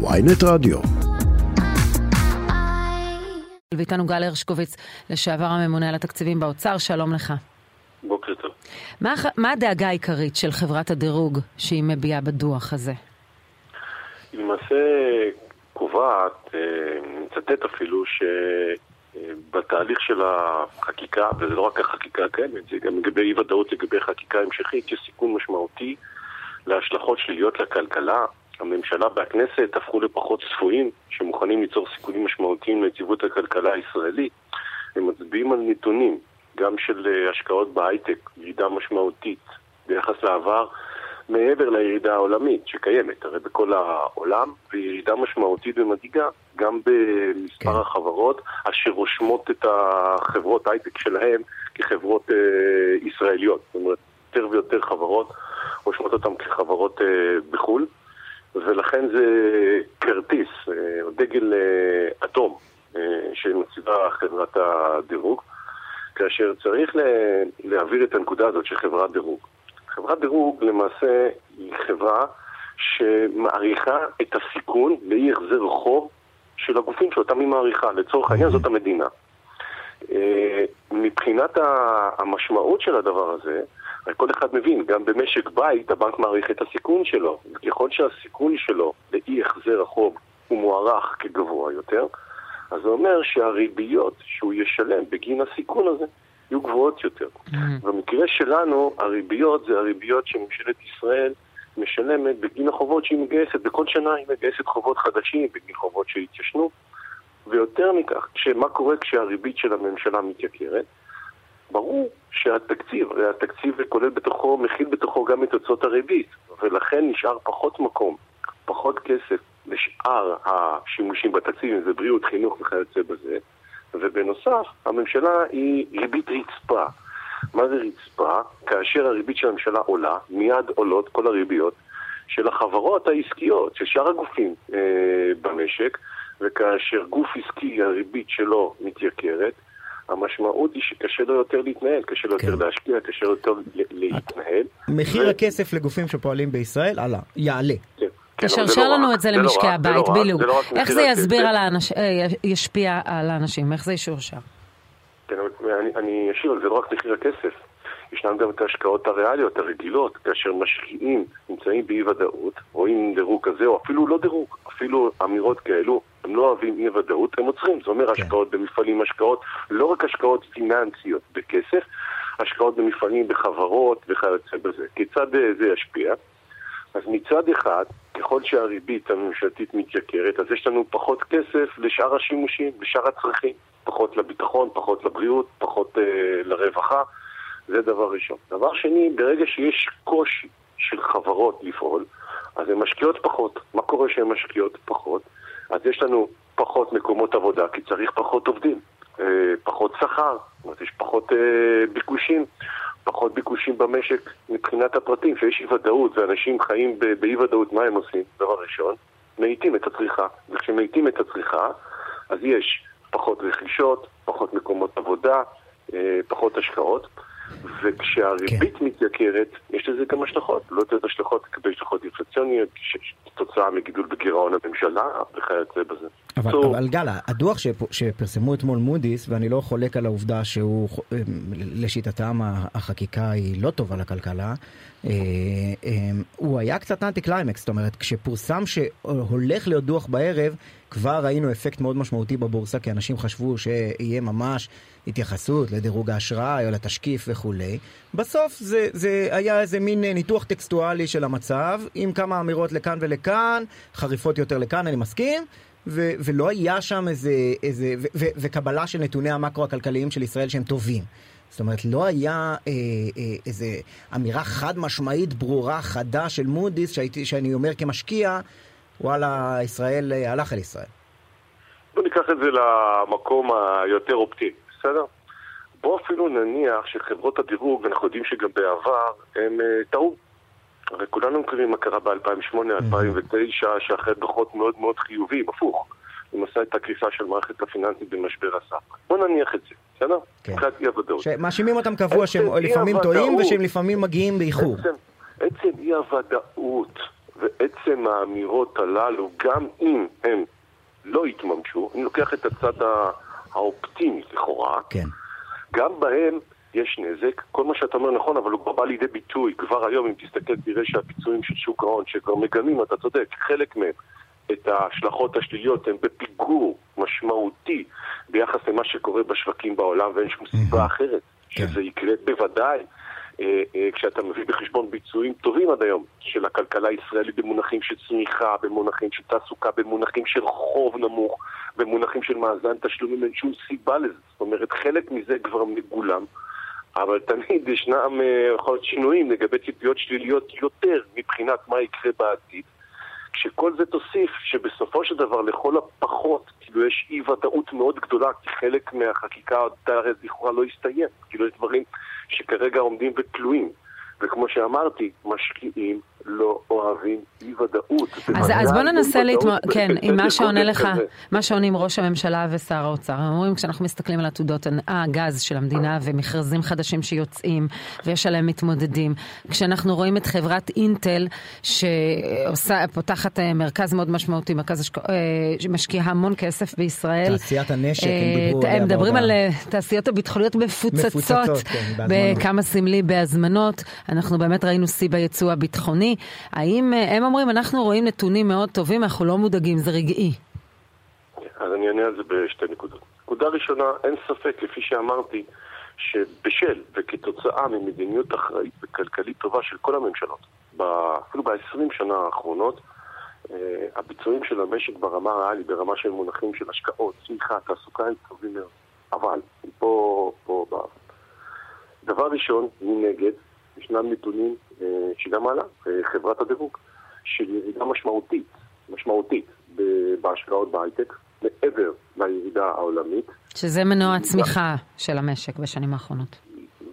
ויינט רדיו. ואיתנו גל הרשקוביץ, לשעבר הממונה על התקציבים באוצר, שלום לך. בוקר טוב. מה, מה הדאגה העיקרית של חברת הדירוג שהיא מביעה בדוח הזה? היא למעשה קובעת, אה, מצטט אפילו, שבתהליך של החקיקה, וזה לא רק החקיקה הקיימת, זה גם לגבי אי ודאות לגבי חקיקה המשכית, יש סיכון משמעותי להשלכות שליליות לכלכלה. הממשלה והכנסת הפכו לפחות צפויים, שמוכנים ליצור סיכונים משמעותיים ליציבות הכלכלה הישראלית. הם מצביעים על נתונים, גם של אה, השקעות בהייטק, ירידה משמעותית ביחס לעבר, מעבר לירידה העולמית שקיימת, הרי בכל העולם, וירידה משמעותית ומדאיגה גם במספר כן. החברות אשר רושמות את החברות הייטק שלהם כחברות אה, ישראליות. זאת אומרת, יותר ויותר חברות רושמות אותן כחברות אה, בחו"ל, ולכן זה כרטיס, אה, דגל אה, אטום אה, שמציבה חברת הדירוג, כאשר צריך להעביר את הנקודה הזאת של חברת דירוג. חברת דירוג למעשה היא חברה שמעריכה את הסיכון לאי החזר חוב של הגופים שאותם היא מעריכה. לצורך העניין זאת המדינה. מבחינת המשמעות של הדבר הזה, כל אחד מבין, גם במשק בית הבנק מעריך את הסיכון שלו. ככל שהסיכון שלו לאי החזר החוב הוא מוערך כגבוה יותר, אז זה אומר שהריביות שהוא ישלם בגין הסיכון הזה יהיו גבוהות יותר. Mm-hmm. במקרה שלנו, הריביות זה הריביות שממשלת ישראל משלמת בגין החובות שהיא מגייסת. בכל שנה היא מגייסת חובות חדשים בגין חובות שהתיישנו. ויותר מכך, מה קורה כשהריבית של הממשלה מתייקרת? ברור שהתקציב, התקציב כולל בתוכו, מכיל בתוכו גם את הוצאות הריבית, ולכן נשאר פחות מקום, פחות כסף לשאר השימושים בתקציב, אם זה בריאות, חינוך וכיוצא בזה, ובנוסף, הממשלה היא ריבית רצפה. מה זה רצפה? כאשר הריבית של הממשלה עולה, מיד עולות כל הריביות של החברות העסקיות, של שאר הגופים אה, במשק, וכאשר גוף עסקי הריבית שלו מתייקרת, המשמעות היא שקשה לו יותר להתנהל, קשה לו כן. יותר להשקיע, קשה לו יותר להתנהל. מחיר ו... הכסף לגופים שפועלים בישראל עלה, יעלה. כן. כן, תשרשר לא לנו את זה למשקי לא הבית, לא בדיוק. איך זה יסביר על האנשים, אה, ישפיע על האנשים? איך זה ישורשר? כן, אני, אני אשאיר, זה לא רק מחיר הכסף. ישנן גם את ההשקעות הריאליות, הרגילות, כאשר משקיעים נמצאים באי ודאות, רואים דירוג כזה, או אפילו לא דירוג, אפילו אמירות כאלו, הם לא אוהבים אי ודאות, הם עוצרים. זה אומר כן. השקעות במפעלים, השקעות, לא רק השקעות פיננסיות בכסף, השקעות במפעלים, בחברות וכיוצא בזה. כיצד אה, זה ישפיע? אז מצד אחד, ככל שהריבית הממשלתית מתייקרת, אז יש לנו פחות כסף לשאר השימושים, לשאר הצרכים. פחות לביטחון, פחות לבריאות, פחות אה, לרווחה. זה דבר ראשון. דבר שני, ברגע שיש קושי של חברות לפעול, אז הן משקיעות פחות. מה קורה שהן משקיעות פחות? אז יש לנו פחות מקומות עבודה, כי צריך פחות עובדים, אה, פחות שכר, אומרת, יש פחות אה, ביקושים, פחות ביקושים במשק מבחינת הפרטים, שיש אי ודאות ואנשים חיים באי ודאות, מה הם עושים? דבר ראשון, מאיטים את הצריכה, וכשמאיטים את הצריכה, אז יש פחות רכישות, פחות מקומות עבודה, אה, פחות השקעות. וכשהריבית כן. מתייקרת, יש לזה גם השלכות. לא יותר השלכות, לקבל השלכות אינפלציוניות, כתוצאה מגידול בגירעון הממשלה וכיוצא בזה. אבל, so, אבל גל, הדוח שפ, שפרסמו אתמול מודי'ס, ואני לא חולק על העובדה שהוא, אה, לשיטתם החקיקה היא לא טובה לכלכלה, אה, אה, הוא היה קצת אנטי קליימקס, זאת אומרת, כשפורסם שהולך להיות דוח בערב, כבר ראינו אפקט מאוד משמעותי בבורסה, כי אנשים חשבו שיהיה ממש התייחסות לדירוג האשראי או לתשקיף וכולי. בסוף זה, זה היה איזה מין ניתוח טקסטואלי של המצב, עם כמה אמירות לכאן ולכאן, חריפות יותר לכאן, אני מסכים. ו- ולא היה שם איזה, איזה ו- ו- וקבלה של נתוני המקרו הכלכליים של ישראל שהם טובים. זאת אומרת, לא היה אה, אה, איזה אמירה חד משמעית, ברורה, חדה של מודי'ס, שאני אומר כמשקיע, וואלה, ישראל אה, הלך אל ישראל. בוא ניקח את זה למקום היותר אופטימי, בסדר? בוא אפילו נניח שחברות הדירוג, אנחנו יודעים שגם בעבר, הם אה, טעו. הרי כולנו מכירים מה קרה ב-2008-2009, שאחרי דוחות מאוד מאוד חיוביים, הפוך. הוא עשה את הקריסה של מערכת הפיננסית במשבר הסף. בוא נניח את זה, בסדר? כן. מבחינת אי הוודאות. שמאשימים אותם קבוע שהם לפעמים טועים ושהם לפעמים מגיעים באיחור. עצם, עצם אי הוודאות ועצם האמירות הללו, גם אם הן לא יתממשו, אני לוקח את הצד האופטימי לכאורה, כן. גם בהם יש נזק. כל מה שאתה אומר נכון, אבל הוא כבר בא לידי ביטוי. כבר היום, אם תסתכל, תראה שהפיצויים של שוק ההון, שכבר מגנים, אתה צודק, חלק מהם, את ההשלכות השליליות, הם בפיגור משמעותי ביחס למה שקורה בשווקים בעולם, ואין שום סיבה אחרת כן. שזה יקרה בוודאי. אה, אה, כשאתה מביא בחשבון ביצועים טובים עד היום של הכלכלה הישראלית במונחים של צמיחה, במונחים של תעסוקה, במונחים של חוב נמוך, במונחים של מאזן תשלומים, אין שום סיבה לזה. זאת אומרת, חלק מזה כבר מגולם, אבל תמיד ישנם אה, יכול להיות שינויים לגבי ציפיות שליליות יותר מבחינת מה יקרה בעתיד. כשכל זה תוסיף שבסופו של דבר לכל הפחות כאילו יש אי ודאות מאוד גדולה כי חלק מהחקיקה לכאורה לא הסתיים. כאילו יש דברים שכרגע עומדים ותלויים וכמו שאמרתי, משקיעים לא אוהבים אי ודאות. אז, אז בוא ננסה להתמודד, כן, עם מה שעונה לך, מה שעונים ראש הממשלה ושר האוצר. הם אומרים, כשאנחנו מסתכלים על עתודות הגז של המדינה ומכרזים חדשים שיוצאים ויש עליהם מתמודדים, כשאנחנו רואים את חברת אינטל שפותחת אה, מרכז מאוד משמעותי, מרכז השק... אה, שמשקיעה המון כסף בישראל. תעשיית הנשק, הם אה, דיברו עליה. הם מדברים על תעשיות הביטחוניות מפוצצות, מפוצצות כן, בכמה סמלי בהזמנות. אנחנו באמת ראינו שיא ביצוא הביטחוני. האם אה, הם אומרים, אנחנו רואים נתונים מאוד טובים, אנחנו לא מודאגים, זה רגעי. אז אני אענה על זה בשתי נקודות. נקודה ראשונה, אין ספק, כפי שאמרתי, שבשל וכתוצאה ממדיניות אחראית וכלכלית טובה של כל הממשלות, אפילו ב-20 שנה האחרונות, אה, הביצועים של המשק ברמה הריאלית, ברמה של מונחים של השקעות, צמיחה, תעסוקה, הם טובים מאוד. אבל, פה, פה, דבר ראשון, מנגד, ישנם נתונים אה, שגם עלה, אה, חברת הדירוג, של ירידה משמעותית, משמעותית בהשקעות בהייטק, מעבר לירידה העולמית. שזה מנוע הצמיחה של המשק בשנים האחרונות.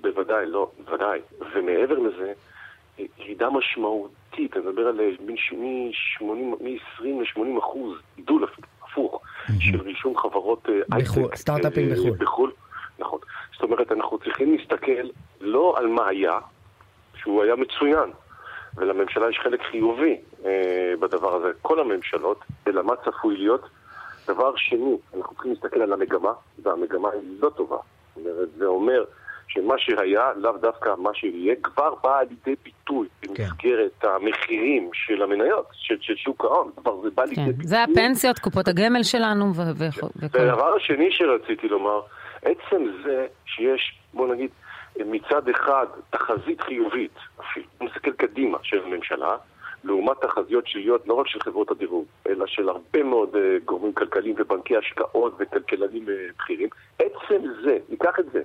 בוודאי, לא, בוודאי. ומעבר לזה, ירידה משמעותית, אני מדבר על מ-20 ל-80 אחוז, גידול הפוך, של רישום חברות אה, הייטק. סטארט-אפים בחו"ל. בחו"ל. נכון. זאת אומרת, אנחנו צריכים להסתכל לא על מה היה, שהוא היה מצוין, ולממשלה יש חלק חיובי אה, בדבר הזה, כל הממשלות, אלא מה צפוי להיות. דבר שני, אנחנו צריכים להסתכל על המגמה, והמגמה היא לא טובה. זה אומר שמה שהיה, לאו דווקא מה שיהיה, כבר בא לידי ביטוי כן. במסגרת כן. המחירים של המניות, של, של שוק ההון, כבר זה בא כן. לידי ביטוי. זה הפנסיות, קופות הגמל שלנו וכל... והדבר השני שרציתי לומר, עצם זה שיש, בוא נגיד, מצד אחד תחזית חיובית, אפילו מסתכל קדימה של הממשלה, לעומת תחזיות שליליות לא רק של חברות הדירוג, אלא של הרבה מאוד uh, גורמים כלכליים ובנקי השקעות וכלכלנים uh, בכירים. עצם זה, ניקח את זה,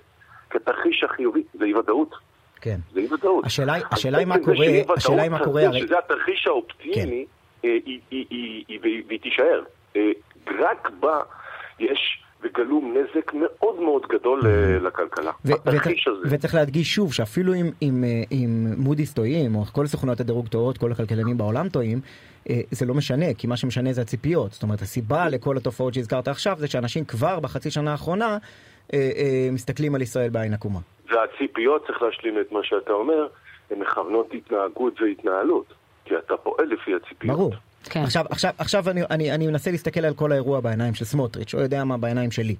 כתרחיש החיובי, זה אי ודאות. כן. זה אי ודאות. השאלה, השאלה היא מה קורה, השאלה היא מה קורה, הרי... שזה התרחיש האופטימי, כן. אה, היא, היא, היא, היא, והיא תישאר. אה, רק בה יש וגלום נזק מאוד מאוד גדול mm-hmm. לכלכלה. התרחיש הזה. וצריך להדגיש שוב שאפילו אם, אם, אה, אם מודי'ס טועים, או כל סוכנויות הדירוג טועות, כל הכלכלנים בעולם טועים, אה, זה לא משנה, כי מה שמשנה זה הציפיות. זאת אומרת, הסיבה לכל התופעות שהזכרת עכשיו זה שאנשים כבר בחצי שנה האחרונה מסתכלים על ישראל בעין עקומה. והציפיות, צריך להשלים את מה שאתה אומר, הן מכוונות התנהגות והתנהלות. כי אתה פועל לפי הציפיות. ברור. כן. עכשיו, עכשיו, עכשיו אני, אני, אני מנסה להסתכל על כל האירוע בעיניים של סמוטריץ', או יודע מה בעיניים שלי.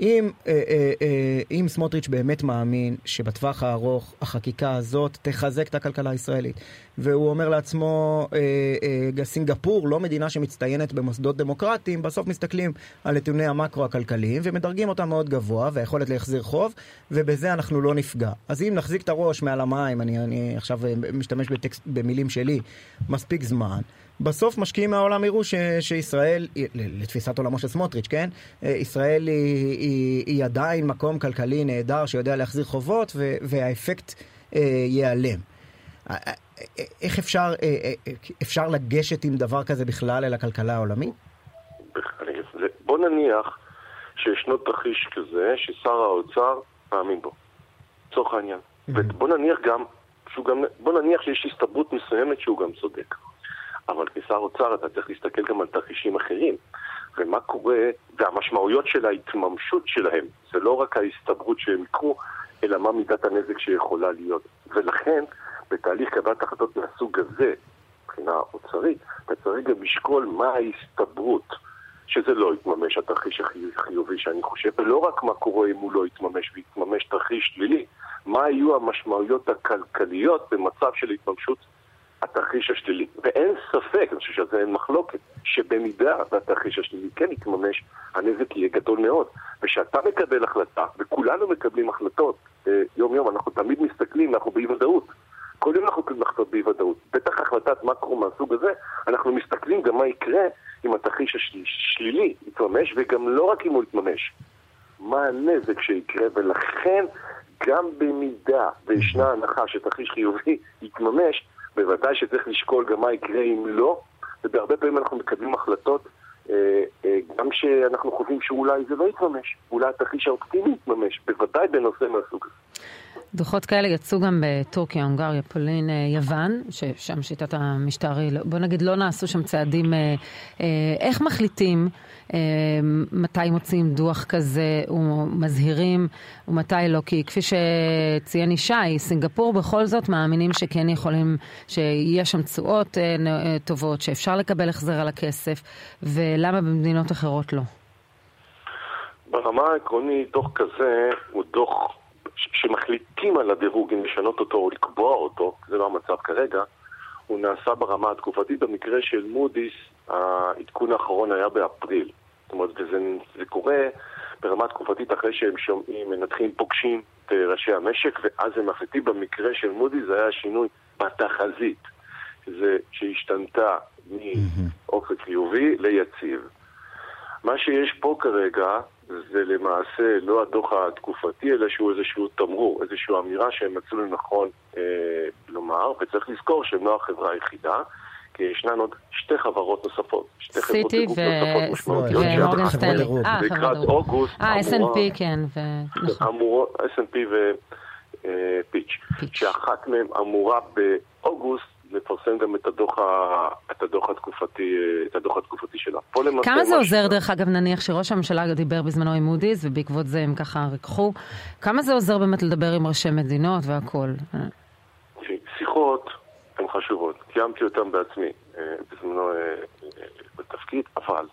אם, אה, אה, אה, אם סמוטריץ' באמת מאמין שבטווח הארוך החקיקה הזאת תחזק את הכלכלה הישראלית, והוא אומר לעצמו, אה, אה, סינגפור לא מדינה שמצטיינת במוסדות דמוקרטיים, בסוף מסתכלים על נתוני המקרו הכלכליים ומדרגים אותם מאוד גבוה, והיכולת להחזיר חוב, ובזה אנחנו לא נפגע. אז אם נחזיק את הראש מעל המים, אני, אני עכשיו אה, משתמש בטקסט, במילים שלי, מספיק זמן, בסוף משקיעים מהעולם יראו ש, שישראל, לתפיסת עולמו של סמוטריץ', כן? אה, ישראל היא, היא, היא עדיין מקום כלכלי נהדר שיודע להחזיר חובות ו, והאפקט אה, ייעלם. אה, אה, איך אפשר, אפשר לגשת עם דבר כזה בכלל אל הכלכלה העולמית? בוא נניח שישנו תרחיש כזה ששר האוצר מאמין בו, לצורך העניין. Mm-hmm. ובוא נניח גם, גם, בוא נניח שיש הסתברות מסוימת שהוא גם צודק. אבל כשר אוצר אתה צריך להסתכל גם על תרחישים אחרים. ומה קורה, והמשמעויות של ההתממשות שלהם, זה לא רק ההסתברות שהם יקרו, אלא מה מידת הנזק שיכולה להיות. ולכן, בתהליך קבלת החלטות מהסוג הזה, מבחינה אוצרית, אתה צריך גם לשקול מה ההסתברות שזה לא יתממש, התרחיש החיובי שאני חושב, ולא רק מה קורה אם הוא לא יתממש ויתממש תרחיש שלילי, מה יהיו המשמעויות הכלכליות במצב של התממשות התרחיש השלילי. ואין ספק, אני חושב שעל זה אין מחלוקת, שבמידה והתרחיש השלילי כן יתממש, הנזק יהיה גדול מאוד. ושאתה מקבל החלטה, וכולנו מקבלים החלטות אה, יום-יום, אנחנו תמיד מסתכלים, אנחנו באי ודאות. כל יום אנחנו מקבלים החלטות באי ודאות. בטח החלטת מקרו מהסוג הזה, אנחנו מסתכלים גם מה יקרה אם התרחיש השלילי יתממש, וגם לא רק אם הוא יתממש. מה הנזק שיקרה, ולכן גם במידה וישנה הנחה שתרחיש חיובי יתממש, בוודאי שצריך לשקול גם מה יקרה אם לא, ובהרבה פעמים אנחנו מקבלים החלטות אה, אה, גם שאנחנו חושבים שאולי זה לא יתממש, אולי התרחיש האופטימי יתממש, בוודאי בנושא מהסוג הזה. דוחות כאלה יצאו גם בטורקיה, הונגריה, פולין, אה, יוון, ששם שיטת המשטר היא, בוא נגיד, לא נעשו שם צעדים. איך מחליטים מתי מוציאים דוח כזה ומזהירים ומתי לא? כי כפי שציין ישי, סינגפור בכל זאת מאמינים שכן יכולים, שיש שם תשואות טובות, שאפשר לקבל החזר על הכסף, ולמה במדינות אחרות לא? ברמה העקרונית, דוח כזה הוא דוח שמחליטים על הדירוג אם לשנות אותו או לקבוע אותו, זה לא המצב כרגע, הוא נעשה ברמה התקופתית. במקרה של מודי'ס, העדכון האחרון היה באפריל. זאת אומרת, וזה זה קורה ברמה תקופתית אחרי שהם שומעים, מנתחים, פוגשים את ראשי המשק, ואז הם מחליטים. במקרה של מודי'ס זה היה שינוי בתחזית, זה שהשתנתה מאופק חיובי ליציב. מה שיש פה כרגע זה למעשה לא הדוח התקופתי, אלא שהוא איזשהו תמרור, איזושהי אמירה שהם מצאו לנכון אה, לומר, וצריך לזכור שהם לא החברה היחידה. כי ישנן עוד שתי חברות נוספות, שתי חברות דירוג ו... נוספות משמעותיות. ומורגן סטנלי. אה, לקראת אוגוסט. אה, S&P כן. נכון. S&P ופיץ', שאחת מהן אמורה באוגוסט לפרסם גם את הדוח. את הדוח התקופתי, את הדוח התקופתי שלה. כמה זה עוזר, דרך אגב, נניח שראש הממשלה דיבר בזמנו עם מודי'ס, ובעקבות זה הם ככה ריככו, כמה זה עוזר באמת לדבר עם ראשי מדינות והכול? שיחות הן חשובות. קיימתי אותן בעצמי אה, בזמנו אה, אה, בתפקיד, אבל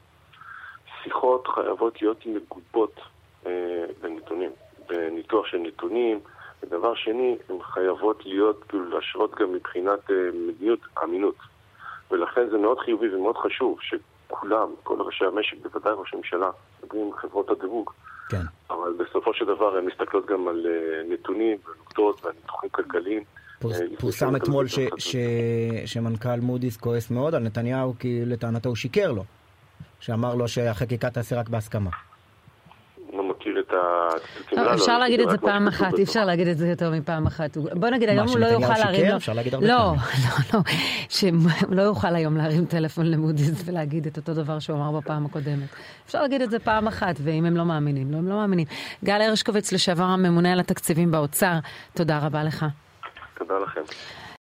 שיחות חייבות להיות מגובות בנתונים, בניתוח של נתונים. ודבר שני, הן חייבות להיות, כאילו, להשרות גם מבחינת מדיניות אמינות. ולכן זה מאוד חיובי ומאוד חשוב שכולם, כל ראשי המשק, בוודאי ראש הממשלה, מדברים עם חברות הדירוג. כן. אבל בסופו של דבר הן מסתכלות גם על נתונים ונקודות ועל ניתוחים כלכליים. פורסם אתמול שמנכ"ל מודי'ס כועס מאוד על נתניהו כי לטענתו הוא שיקר לו, שאמר לו שהחקיקה תעשה רק בהסכמה. לא מכיר את ה... לא, אפשר להגיד את זה פעם אחת, אי אפשר להגיד את זה יותר מפעם אחת. בוא נגיד, היום הוא לא יוכל להרים... אפשר להגיד הרבה לא, לא, לא, שהוא לא יוכל היום להרים טלפון למודי'ס ולהגיד את אותו דבר שהוא אמר בפעם הקודמת. אפשר להגיד את זה פעם אחת, ואם הם לא מאמינים, לא, הם לא מאמינים. גל הרשקוביץ, לשעבר הממונה על התקציבים באוצר, תודה רבה לך. תודה לכם.